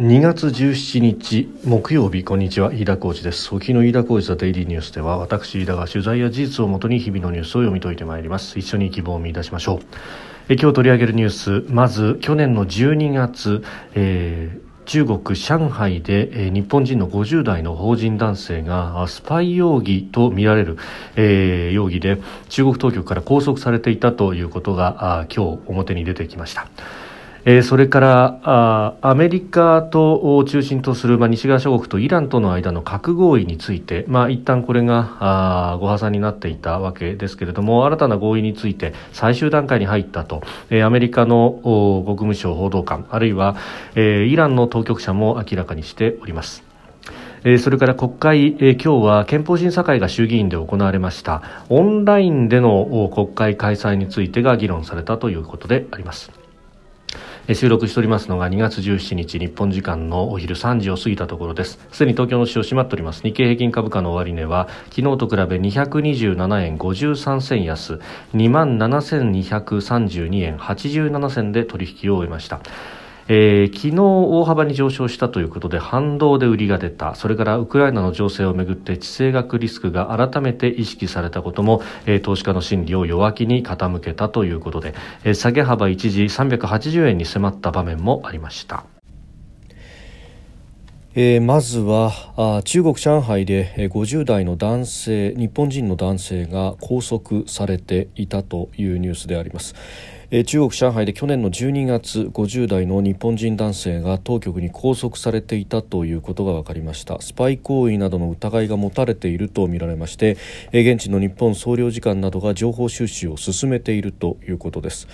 2月17日木曜日こんにちは。飯田浩司です。沖の飯田浩司ザデイリーニュースでは私飯田が取材や事実をもとに日々のニュースを読み解いてまいります。一緒に希望を見出しましょう。え今日取り上げるニュースまず去年の12月、えー中国・上海で、日本人の50代の法人男性がスパイ容疑とみられる、えー、容疑で中国当局から拘束されていたということが今日表に出てきました。えー、それからあアメリカとを中心とする、まあ、西側諸国とイランとの間の核合意について、まあ、一旦これがあご破算になっていたわけですけれども新たな合意について最終段階に入ったと、えー、アメリカの国務省報道官あるいは、えー、イランの当局者も明らかにしております。それから国会、え今日は憲法審査会が衆議院で行われましたオンラインでの国会開催についてが議論されたということであります。収録しておりますのが2月17日日本時間のお昼3時を過ぎたところです。すでに東京の市場閉まっております。日経平均株価の終値は昨日と比べ227円53銭安2万7232円87銭で取引を終えました。えー、昨日大幅に上昇したということで反動で売りが出たそれからウクライナの情勢をめぐって地政学リスクが改めて意識されたことも、えー、投資家の心理を弱気に傾けたということで、えー、下げ幅一時380円に迫った場面もありました。えー、まずはあ中国・上海で50代の男性日本人の男性が拘束されていたというニュースであります。中国・上海で去年の12月50代の日本人男性が当局に拘束されていたということが分かりました。スパイ行為などの疑いが持たれているとみられまして現地の日本総領事館などが情報収集を進めているということです。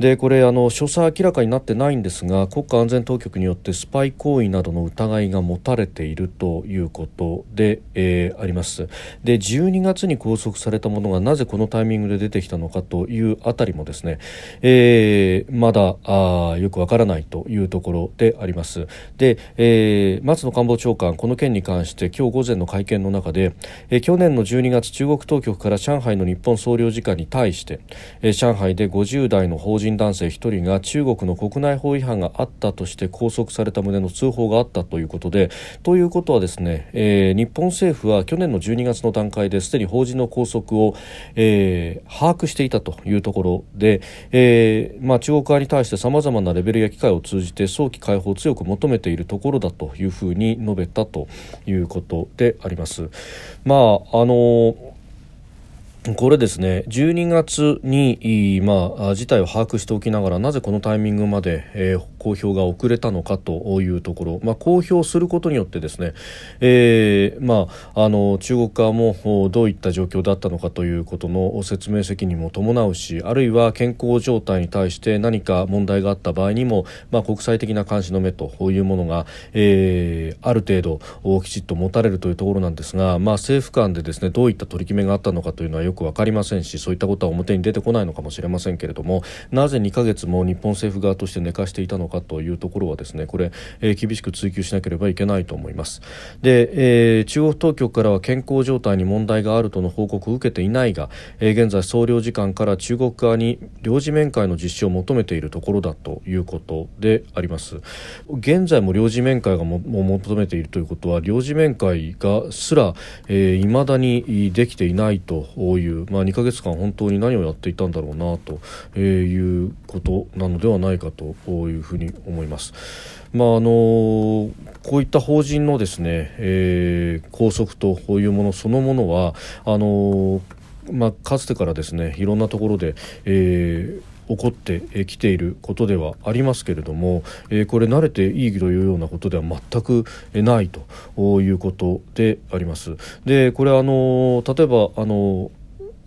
でこれあの詳細明らかになってないんですが国家安全当局によってスパイ行為などの疑いが持たれているということで、えー、あります。で12月に拘束されたものがなぜこのタイミングで出てきたのかというあたりもですね、えー、まだあよくわからないというところであります。で、えー、松野官房長官この件に関して今日午前の会見の中で、えー、去年の12月中国当局から上海の日本総領事館に対して、えー、上海で50代の法人人男性1人が中国の国内法違反があったとして拘束された旨の通報があったということでということはですね、えー、日本政府は去年の12月の段階ですでに法人の拘束を、えー、把握していたというところで、えーまあ、中国側に対してさまざまなレベルや機会を通じて早期解放を強く求めているところだというふうに述べたということであります。まああのこれですね12月に、まあ、事態を把握しておきながらなぜこのタイミングまで、えー、公表が遅れたのかというところ、まあ、公表することによってですね、えーまあ、あの中国側もどういった状況だったのかということの説明責任も伴うしあるいは健康状態に対して何か問題があった場合にも、まあ、国際的な監視の目というものが、えー、ある程度きちっと持たれるというところなんですが、まあ、政府間でですねどういった取り決めがあったのかというのはよく分かりませんしそういったことは表に出てこないのかもしれませんけれどもなぜ2ヶ月も日本政府側として寝かしていたのかかというところはですねこれ、えー、厳しく追及しなければいけないと思います。で、えー、中国当局からは健康状態に問題があるとの報告を受けていないが、えー、現在総領事館から中国側に領事面会の実施を求めているところだということであります。現在も領事面会がも求めているということは領事面会がすら、えー、未だにできていないという、まあ、2ヶ月間本当に何をやっていたんだろうなということなのではないかというふうにに思います。まああのこういった法人のですね、えー、拘束というものそのものはあのまあ、かつてからですねいろんなところで、えー起こってきていることではありますけれども、えー、これ慣れていいというようなことでは全くないということであります。でこれあの例えばあの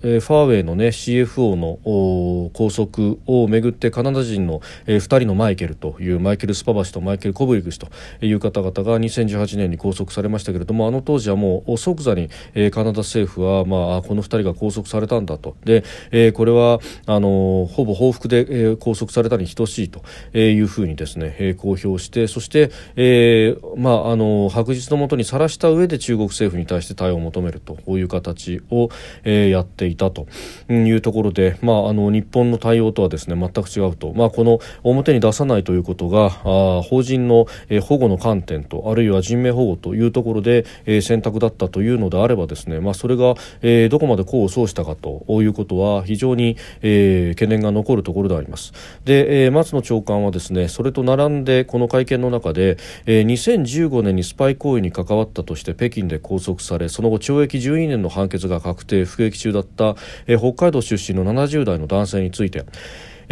ファーウェイの、ね、CFO の拘束をめぐってカナダ人の、えー、2人のマイケルというマイケル・スパバ氏とマイケル・コブリグ氏という方々が2018年に拘束されましたけれどもあの当時はもう即座に、えー、カナダ政府は、まあ、この2人が拘束されたんだと。で、えー、これはあのほぼ報復で、えー、拘束されたに等しいというふうにですね、えー、公表してそして、えーまあ、あの白日のもとにさらした上で中国政府に対して対応を求めるという形を、えー、やっていいたと。いうところで、まあ、あの日本の対応とはですね全く違うと、まあ、この表に出さないということがあ法人の、えー、保護の観点とあるいは人命保護というところで、えー、選択だったというのであればですね、まあ、それが、えー、どこまで功を奏したかということは非常に、えー、懸念が残るところであります。で、えー、松野長官はですねそれと並んでこの会見の中で、えー、2015年にスパイ行為に関わったとして北京で拘束されその後懲役12年の判決が確定服役中だった、えー、北海道出身の70代の男性について。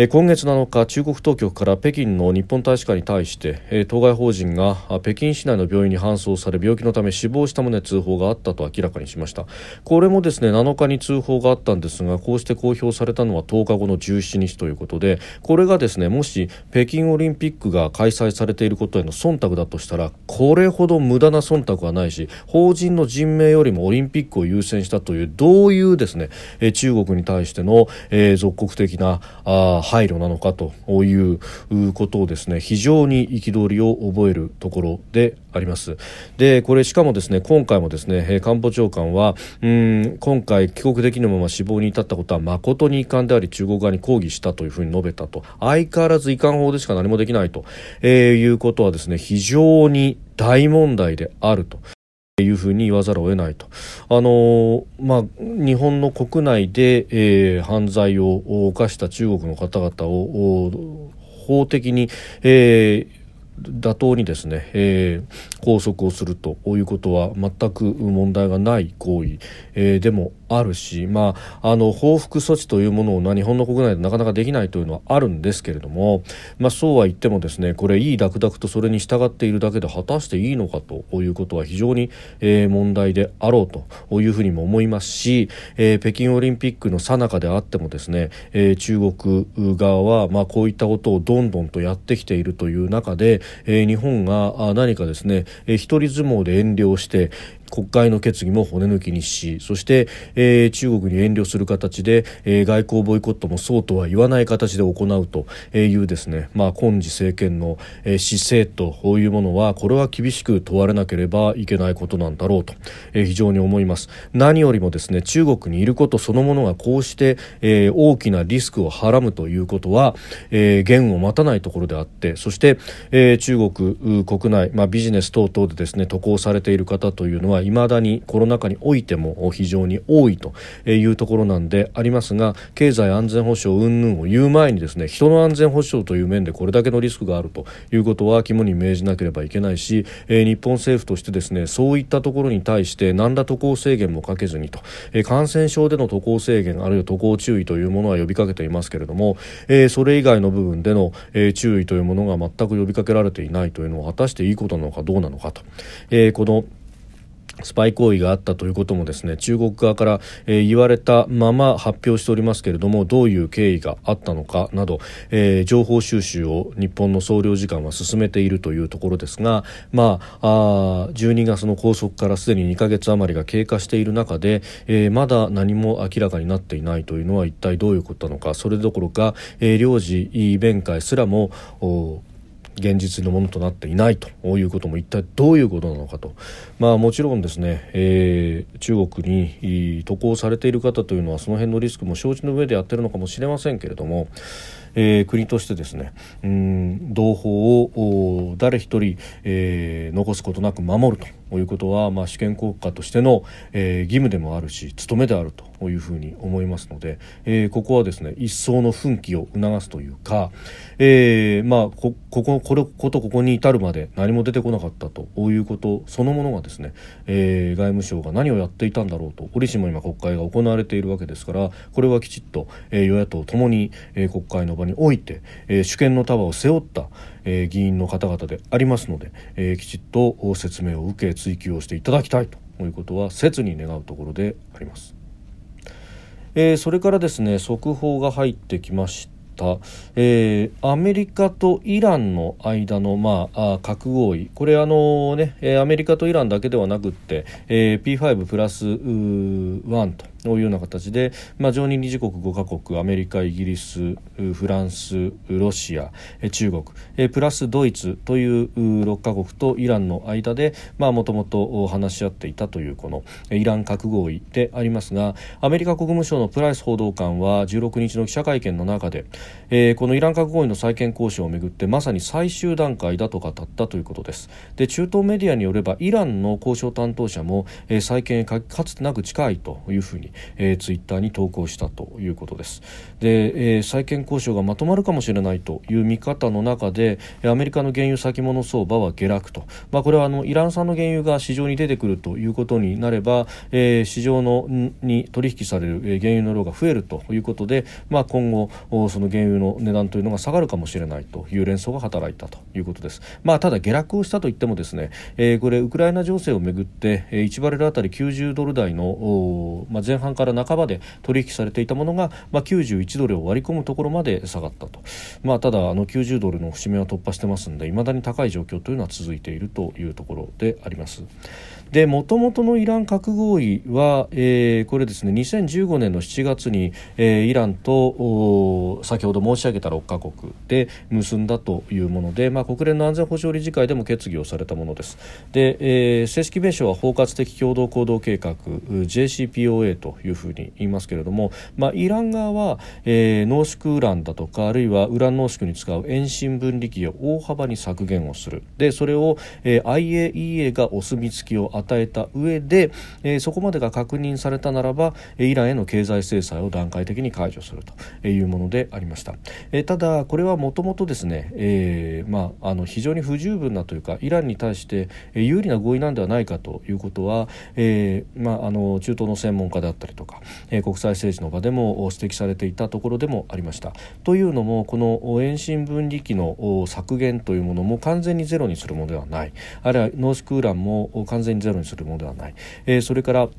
今月7日中国当局から北京の日本大使館に対して当該法人が北京市内の病院に搬送され病気のため死亡した旨通報があったと明らかにしました。これもですね7日に通報があったんですがこうして公表されたのは10日後の17日ということでこれがですねもし北京オリンピックが開催されていることへの忖度だとしたらこれほど無駄な忖度はないし法人の人命よりもオリンピックを優先したというどういうですね中国に対しての、え、属国的なあ配慮なのかということをですね非常に憤りを覚えるところであります。でこれしかもですね今回もですね官房長官はうん今回帰国できぬまま死亡に至ったことは誠に遺憾であり中国側に抗議したというふうに述べたと。相変わらず遺憾法でしか何もできないと、えー、いうことはですね非常に大問題であると。いうふうに言わざるを得ないと。あのまあ、日本の国内で、えー、犯罪を犯した中国の方々を法的に、えー妥当にですね、えー、拘束をするということは全く問題がない行為、えー、でもあるし、まあ、あの報復措置というものを日本の国内でなかなかできないというのはあるんですけれども、まあ、そうは言ってもですねこれいいダクダクとそれに従っているだけで果たしていいのかということは非常に、えー、問題であろうというふうにも思いますし、えー、北京オリンピックの最中であってもですね、えー、中国側は、まあ、こういったことをどんどんとやってきているという中で、えー、日本が何かですね、えー、一人相撲で遠慮して、国会の決議も骨抜きにしそして、えー、中国に遠慮する形で、えー、外交ボイコットもそうとは言わない形で行うというですね、まあ、今次政権の、えー、姿勢というものはこれは厳しく問われなければいけないことなんだろうと、えー、非常に思います。何よりもですね中国にいることそのものがこうして、えー、大きなリスクをはらむということは、えー、言を待たないところであってそして、えー、中国国内、まあ、ビジネス等々でですね渡航されている方というのはいまだにコロナ禍においても非常に多いというところなんでありますが経済安全保障云々を言う前にですね人の安全保障という面でこれだけのリスクがあるということは肝に銘じなければいけないし、え日本政府としてですねそういったところに対して何ら渡航制限もかけずにと、え感染症での渡航制限あるいは渡航注意というものは呼びかけていますけれども、えそれ以外の部分での、え注意というものが全く呼びかけられていないというのは果たしていいことなのかどうなのかと、えこのスパイ行為があったということもですね中国側から、えー、言われたまま発表しておりますけれどもどういう経緯があったのかなど、えー、情報収集を日本の総領事館は進めているというところですが、まあ、あ12月の拘束からすでに2ヶ月余りが経過している中で、えー、まだ何も明らかになっていないというのは一体どういうことなのかそれどころか、え、領事弁会すらも現実のものとなっていないということも一体どういうことなのかと、まあ、もちろんですね、えー、中国に渡航されている方というのはその辺のリスクも承知の上でやってるのかもしれませんけれども、えー、国としてですねうん同胞を誰一人、えー、残すことなく守ると。いうことは、まあ、主権国家としての、えー、義務でもあるし務めであるというふうに思いますので、えー、ここはですね一層の奮起を促すというか、えー、まあここここれことここに至るまで何も出てこなかったということそのものがですね、えー、外務省が何をやっていたんだろうと折しも今国会が行われているわけですからこれはきちっと、えー、与野党ともに、えー、国会の場において、えー、主権の束を背負った、えー、議員の方々でありますので、えー、きちっと説明を受け追及をしていただきたいということは切に願うところであります。えー、それからですね速報が入ってきました、えー、アメリカとイランの間の、まあ、あ核合意。これあのねアメリカとイランだけではなくって、えー、P5 プラス1というような形で、まあ、常任理事国5カ国アメリカイギリスフランスロシア中国プラスドイツという6カ国とイランの間でもともと話し合っていたというこのイラン核合意でありますがアメリカ国務省のプライス報道官は16日の記者会見の中で、えー、このイラン核合意の再建交渉をめぐってまさに最終段階だと語ったということです。で中東メディアによればイランの交渉担当者も、えー、再建へかつてなく近いというふうに、えー、ツイッターに投稿したということです。で、えー、再建交渉がまとまるかもしれないという見方の中でアメリカの原油先物相場は下落と、まあ、これはあのイラン産の原油が市場に出てくるということになれば、えー、市場のに取引される原油の量が増えるということで、まあ、今後その原油の値段というのが下がるかもしれないという連想が働いたということです、まあ、ただ下落をしたといってもですね、えー、これウクライナ情勢をめぐって1バレルあたり90ドル台の、まあ、前半から半ばで取引されていたものが、まあ、91ドルを割り込むところまで下がったと、まあ、ただあの90ドルの節目は突破してますのでいまだに高い状況というのは続いているというところであります。で元々のイラン核合意は、えー、これですね2015年の7月に、えー、イランと先ほど申し上げた6カ国で結んだというもので、まあ、国連の安全保障理事会でも決議をされたものです。で、えー、正式名称は包括的共同行動計画 JCPOA というふうに言いますけれども、まあ、イラン側は、えー、濃縮ウランだとかあるいはウラン濃縮に使う遠心分離機を大幅に削減をする。でそれを、えー、IAEA がお墨付きを与えた上で、えー、そこまでが確認されたならばイランへの経済制裁を段階的に解除するというものでありました、えー、ただこれはもともとですね、えまあ、あの非常に不十分なというかイランに対して有利な合意なんではないかということは、えーまあ、あの中東の専門家であったりとか、えー、国際政治の場でも指摘されていたところでもありました。というのもこの遠心分離機の削減というものも完全にゼロにするものではない。あるいは濃縮ウランも完全にゼロにするものではない、えー、それから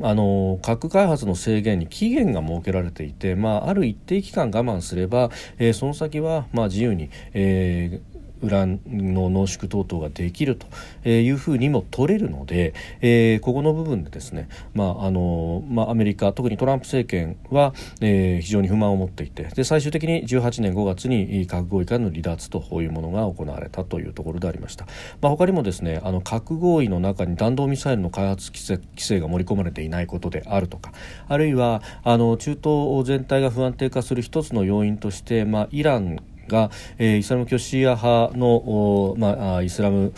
あの核開発の制限に期限が設けられていて、まあ、ある一定期間我慢すれば、えー、その先は、まあ、自由に、えーウランの濃縮等々ができるというふうにも取れるので、えー、ここの部分でですね、まああのまあ、アメリカ特にトランプ政権は、えー、非常に不満を持っていてで最終的に18年5月に核合意からの離脱というものが行われたというところでありました、まあ、他にもですねあの核合意の中に弾道ミサイルの開発規制規制が盛り込まれていないことであるとかあるいはあの中東全体が不安定化する一つの要因として、まあ、イランが、えー、イスラム教シーア派の、まあ、イスラム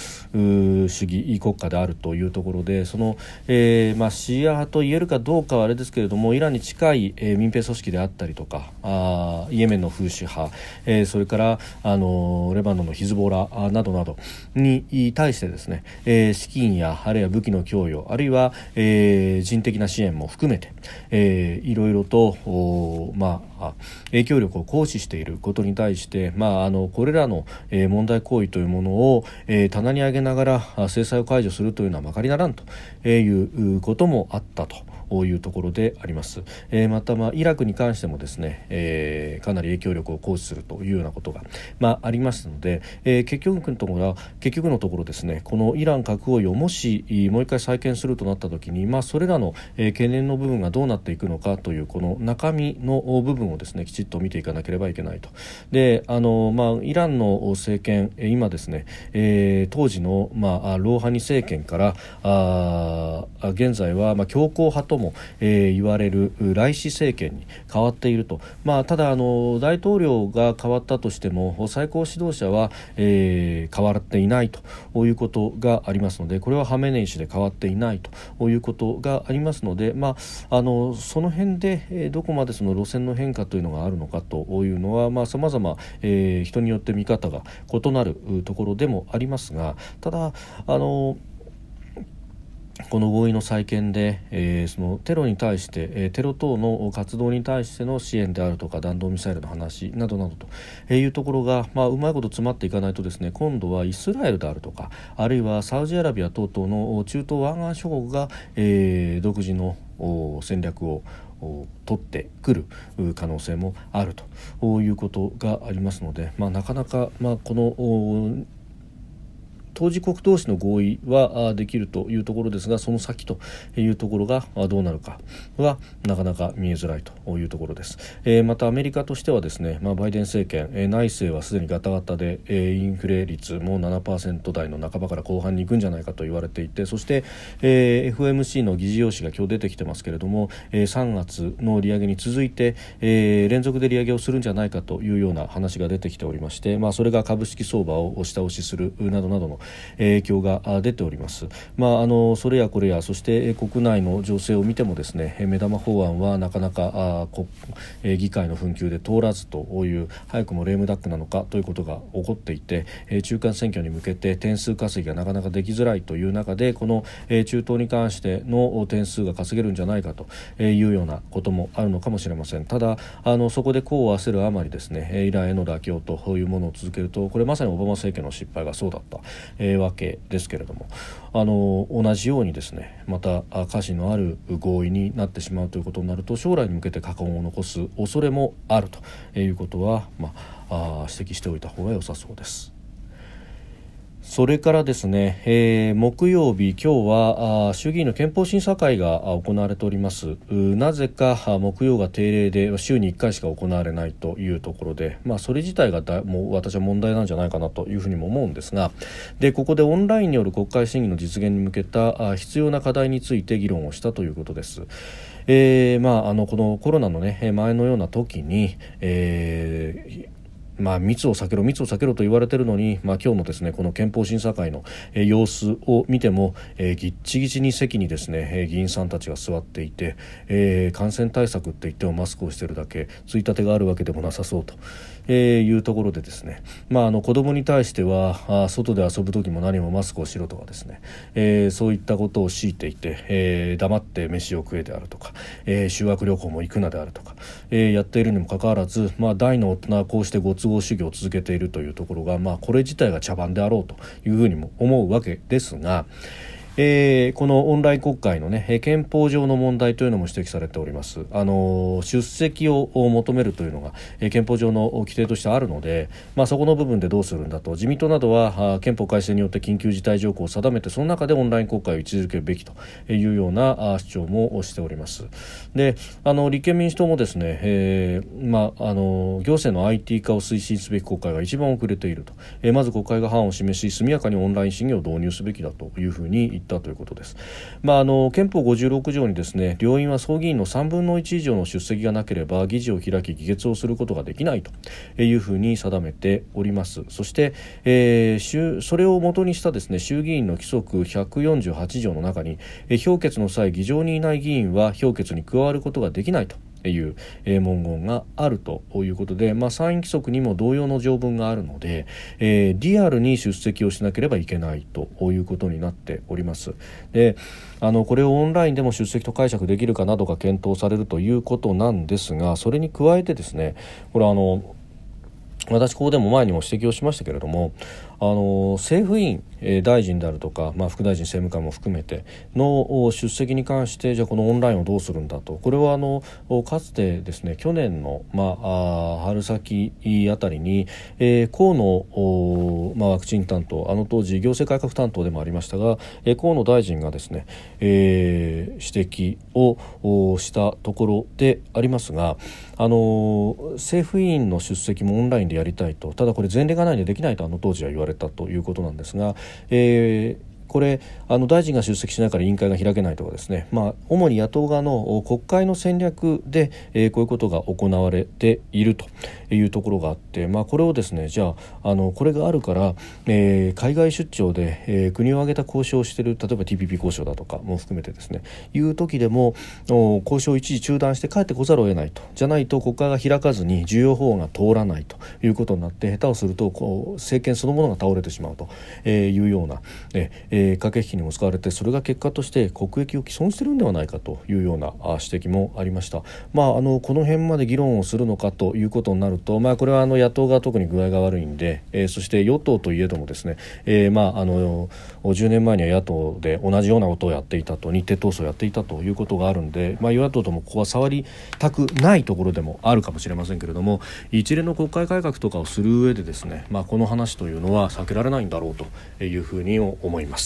主義国家であるというところでその、えーまあ、シーア派と言えるかどうかはあれですけれどもイランに近い、えー、民兵組織であったりとかあイエメンの風刺派、えー、それからあのレバノンのヒズボラなどなどに対してですね、えー、資金やあるいは武器の供与あるいは、えー、人的な支援も含めて、えー、いろいろと、まあ、影響力を行使していることに対して、まあ、あのこれらの、えー、問題行為というものを、えー、棚に上げながら制裁を解除するというのはまかりならんということもあったと。いうところであります、えー、また、まあ、イラクに関してもですね、えー、かなり影響力を行使するというようなことが、まあ、ありますので、えー、結局のところは結局のところですねこのイラン核合意をもしもう一回再建するとなった時に、まあ、それらの、えー、懸念の部分がどうなっていくのかというこの中身の部分をですねきちっと見ていかなければいけないと。であの、まあ、イランの政権今ですね、えー、当時の、まあ、ローハニ政権からあ現在は、まあ、強硬派ととも、えー、言われるライシ政権に変わっていると、まあ、ただあの大統領が変わったとしても最高指導者は、えー、変わっていないということがありますのでこれはハメネイ師で変わっていないということがありますので、まあ、あのその辺で、どこまでその路線の変化というのがあるのかというのはさまざ、まえー、人によって見方が異なるところでもありますがただあのこの合意の再建で、えー、そのテロに対して、えー、テロ等の活動に対しての支援であるとか弾道ミサイルの話などなどというところが、まあ、うまいこと詰まっていかないとですね今度はイスラエルであるとかあるいはサウジアラビア等々の中東湾岸諸国が、えー、独自の戦略を取ってくる可能性もあるということがありますので、まあ、なかなか、まあ、この当事国同士の合意はできるというところですがその先というところがどうなるかはなかなか見えづらいというところです、えー、またアメリカとしてはですね、まあ、バイデン政権、えー、内政はすでにガタガタで、えー、インフレ率も7%台の半ばから後半に行くんじゃないかと言われていてそして、えー、FMC の議事要旨が今日出てきてますけれども、えー、3月の利上げに続いて、えー、連続で利上げをするんじゃないかというような話が出てきておりまして、まあ、それが株式相場を押し倒しするなどなどの影響が出ております。まあ、あのそれやこれやそして国内の情勢を見てもですね目玉法案はなかなかあ議会の紛糾で通らずという早くもレームダックなのかということが起こっていて中間選挙に向けて点数稼ぎがなかなかできづらいという中でこの中東に関しての点数が稼げるんじゃないかというようなこともあるのかもしれませんただあのそこで功を焦るあまりですねイランへの妥協というものを続けるとこれまさにオバマ政権の失敗がそうだった、えわけですけれどもあの同じようにですねまた歌詞のある合意になってしまうということになると将来に向けて禍根を残す恐れもあるということは、まあ、あ指摘しておいた方が良さそうです。それからですね、えー、木曜日、今日は衆議院の憲法審査会が行われておりますなぜか木曜が定例で週に1回しか行われないというところで、まあ、それ自体がだもう私は問題なんじゃないかなというふうにも思うんですがでここでオンラインによる国会審議の実現に向けた必要な課題について議論をしたということです。えーまあ、あのこのコロナの、ね、前のような時に、えーまあ、密を避けろ密を避けろと言われているのに、まあ、今日のですねこの憲法審査会の、様子を見ても、えー、ぎっちぎちに席にですね、議員さんたちが座っていて、えー、感染対策って言ってもマスクをしているだけついたてがあるわけでもなさそうと。えー、いうところでですね、まあ、あの子供に対しては外で遊ぶ時も何もマスクをしろとかですね、えー、そういったことを強いていて、えー、黙って飯を食えであるとか、えー、修学旅行も行くなであるとか、え、やっているにもかかわらず、まあ、大の大人はこうしてご都合主義を続けているというところが、まあ、これ自体が茶番であろうというふうにも思うわけですが、えー、このオンライン国会の、ね、憲法上の問題というのも指摘されております。あの出席を求めるというのが、憲法上の規定としてあるので、まあ、そこの部分でどうするんだと。自民党などは憲法改正によって緊急事態条項を定めてその中でオンライン国会を位置づけるべきというような主張もしております。であの立憲民主党もですね、えーまあ、あの行政の IT 化を推進すべき国会が一番遅れていると、えー、まず国会が範を示し速やかにオンライン審議を導入すべきだというふうに言ってたということです。まあ、あの憲法56条にですね両院は総議員の3分の1以上の出席がなければ議事を開き議決をすることができないというふうに定めておりますそして、えー、それをもとにしたですね衆議院の規則148条の中に、え評決の際議場にいない議員は評決に加わることができないという、え文言があるということで、まあ、参院規則にも同様の条文があるので、えー、リアルに出席をしなければいけないということになっております。であのこれをオンラインでも出席と解釈できるかなどが検討されるということなんですがそれに加えてですねこれあの私ここでも前にも指摘をしましたけれどもあの政府委員、えー、大臣であるとか、まあ、副大臣政務官も含めての出席に関してじゃあこのオンラインをどうするんだと。これはあのかつてですね去年の、まあ、春先あたりに、えー、河野、まあ、ワクチン担当あの当時行政改革担当でもありましたが、えー、河野大臣がですね、えー、指摘をしたところでありますがあの政府委員の出席もオンラインでやりたいと。ただこれ前例がないのでできないとあの当時は言われれたということなんですが、えーこれあの大臣が出席しないから委員会が開けないとかですね、まあ、主に野党側の国会の戦略で、えー、こういうことが行われているというところがあって、まあ、これをですねじゃああのこれがあるから、えー、海外出張で、えー、国を挙げた交渉をしている例えば TPP 交渉だとかも含めてですね。いう時でも交渉を一時中断して帰ってこざるを得ないと。じゃないと国会が開かずに重要法案が通らないと。いうことになって下手をするとこう政権そのものが倒れてしまうと。いうような、ええー、駆け引きにも使われてそれが結果として国益を毀損してるんではないかというような指摘もありました。まあ、あのこの辺まで議論をするのかということになると、まあ、これはあの野党が特に具合が悪いんで、えー、そして与党といえどもですね、えー、まああの10年前には野党で同じようなことをやっていたと日程闘争をやっていたということがあるんで、まあ、与野党ともここは触りたくないところでもあるかもしれませんけれども一連の国会改革とかをする上でですね、まあ、この話というのは避けられないんだろうというふうに思います。